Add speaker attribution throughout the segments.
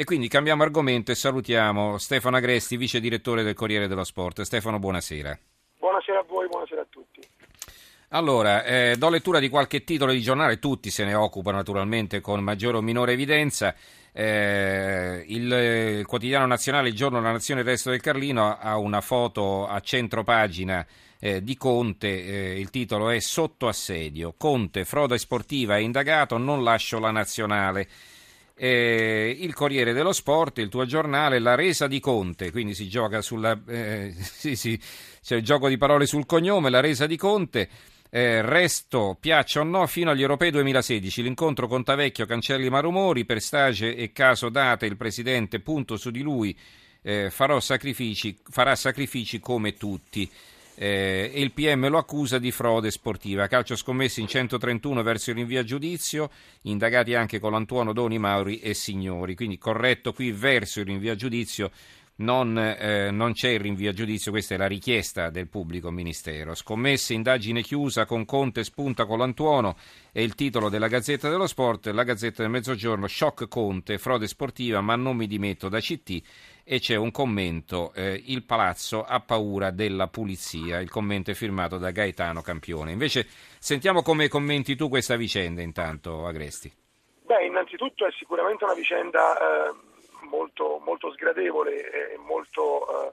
Speaker 1: E quindi cambiamo argomento e salutiamo Stefano Agresti, vice direttore del Corriere dello Sport. Stefano, buonasera.
Speaker 2: Buonasera a voi, buonasera a tutti.
Speaker 1: Allora, eh, do lettura di qualche titolo di giornale, tutti se ne occupano naturalmente con maggiore o minore evidenza. Eh, il, il, quotidiano nazionale, il giorno La Nazione il resto del Carlino, ha una foto a centro pagina eh, di Conte, eh, il titolo è Sotto assedio. Conte, frode sportiva è indagato, non lascio la nazionale. Eh, il Corriere dello Sport, il tuo giornale, la resa di Conte, quindi si gioca sulla... Eh, sì, sì, c'è il gioco di parole sul cognome, la resa di Conte. Eh, resto, piaccia o no, fino agli europei 2016. L'incontro con Tavecchio cancelli ma rumori, per stage e caso date il presidente punto su di lui, eh, sacrifici, farà sacrifici come tutti. Eh, e il PM lo accusa di frode sportiva. Calcio scommesso in 131 verso il rinvio a giudizio, indagati anche con l'Antuono Doni, Mauri e Signori. Quindi corretto qui verso il rinvio a giudizio non, eh, non, c'è il rinvio a giudizio, questa è la richiesta del pubblico ministero. Scommesse, indagine chiusa con Conte spunta con l'Antuono è il titolo della Gazzetta dello Sport, la Gazzetta del Mezzogiorno, shock Conte, frode sportiva ma non mi dimetto da CT e c'è un commento, eh, il palazzo ha paura della pulizia, il commento è firmato da Gaetano Campione. Invece sentiamo come commenti tu questa vicenda intanto Agresti.
Speaker 2: Beh, innanzitutto è sicuramente una vicenda... Eh molto, molto sgradevole e molto eh,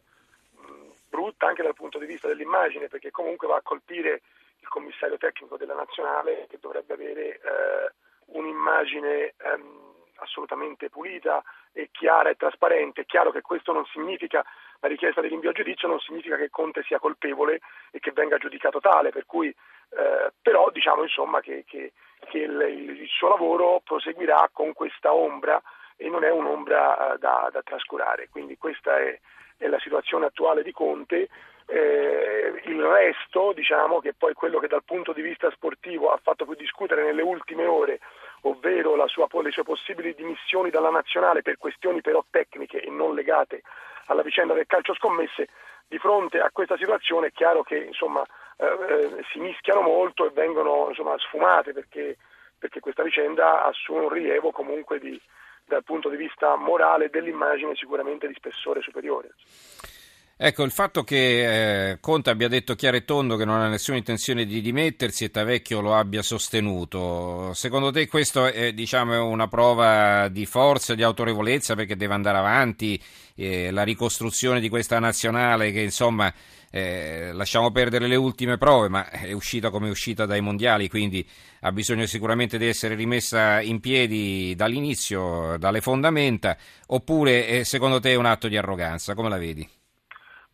Speaker 2: brutta anche dal punto di vista dell'immagine perché comunque va a colpire il commissario tecnico della nazionale che dovrebbe avere eh, un'immagine ehm, assolutamente pulita e chiara e trasparente. È chiaro che questo non significa, la richiesta di rinvio a giudizio non significa che Conte sia colpevole e che venga giudicato tale, per cui eh, però diciamo insomma che, che, che il, il, suo lavoro proseguirà con questa ombra e non è un'ombra eh, da, da trascurare. Quindi questa è, è, la situazione attuale di Conte. Eh, il resto, diciamo, che poi quello che dal punto di vista sportivo ha fatto più discutere nelle ultime ore, ovvero sua, le sue possibili dimissioni dalla nazionale per questioni però tecniche e non legate alla vicenda del calcio scommesse, di fronte a questa situazione è chiaro che insomma, eh, eh, si mischiano molto e vengono insomma, sfumate perché, perché questa vicenda assume un rilievo comunque di, dal punto di vista morale dell'immagine sicuramente di spessore superiore.
Speaker 1: Ecco, il fatto che eh, Conte abbia detto chiaro e tondo che non ha nessuna intenzione di dimettersi e Tavecchio lo abbia sostenuto, secondo te questo è diciamo, una prova di forza, di autorevolezza perché deve andare avanti eh, la ricostruzione di questa nazionale che insomma eh, lasciamo perdere le ultime prove, ma è uscita come è uscita dai mondiali, quindi ha bisogno sicuramente di essere rimessa in piedi dall'inizio, dalle fondamenta, oppure eh, secondo te è un atto di arroganza? Come la vedi?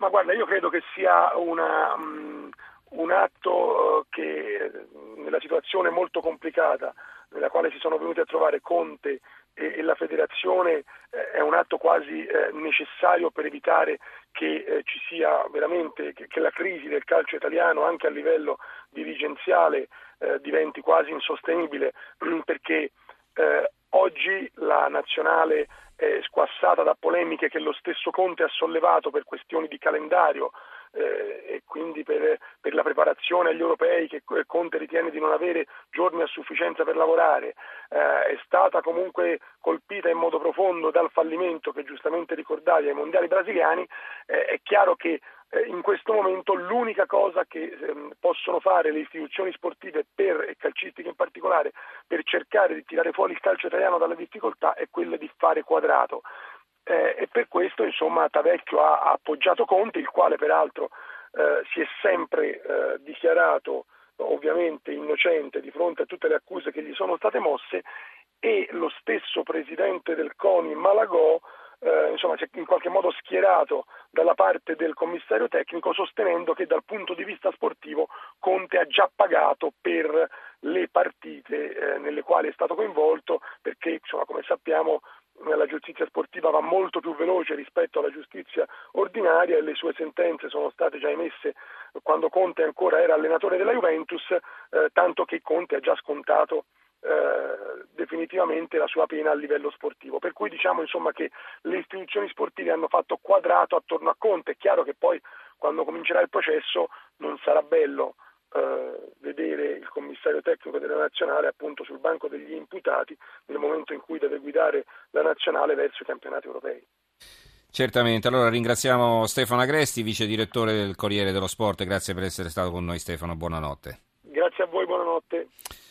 Speaker 2: Ma guarda, io credo che sia una, um, un atto eh, che nella situazione molto complicata nella quale si sono venuti a trovare Conte e, e la federazione eh, è un atto quasi eh, necessario per evitare che eh, ci sia veramente che, che, la crisi del calcio italiano anche a livello dirigenziale eh, diventi quasi insostenibile perché eh, oggi la nazionale è squassata da polemiche che lo stesso Conte ha sollevato per questioni di calendario eh, e quindi per, per, la preparazione agli europei che Conte ritiene di non avere giorni a sufficienza per lavorare, eh, è stata comunque colpita in modo profondo dal fallimento che giustamente ricordavi ai mondiali brasiliani, eh, è chiaro che eh, in questo momento l'unica cosa che ehm, possono fare le istituzioni sportive per, e calcistiche in particolare per cercare di tirare fuori il calcio italiano dalle difficoltà è quella di fare quadrato eh, e per questo insomma, Tavecchio ha, ha, appoggiato Conte, il quale peraltro eh, si è sempre eh, dichiarato ovviamente innocente di fronte a tutte le accuse che gli sono state mosse e lo stesso presidente del CONI Malagò eh, insomma, si è in qualche modo schierato dalla parte del commissario tecnico sostenendo che dal punto di vista sportivo Conte ha già pagato per le partite eh, nelle quali è stato coinvolto perché insomma, come sappiamo la giustizia sportiva va molto più veloce rispetto alla giustizia ordinaria e le sue sentenze sono state già emesse quando Conte ancora era allenatore della Juventus, eh, tanto che Conte ha già scontato eh, definitivamente la sua pena a livello sportivo. Per cui diciamo insomma che le istituzioni sportive hanno fatto quadrato attorno a Conte. È chiaro che poi quando comincerà il processo non sarà bello eh, vedere il commissario tecnico della nazionale appunto sul banco degli imputati nel momento in cui deve guidare la nazionale verso i campionati europei.
Speaker 1: Certamente, allora ringraziamo Stefano Agresti, vice direttore del Corriere dello Sport, grazie per essere stato con noi Stefano, buonanotte.
Speaker 2: Grazie a voi, buonanotte.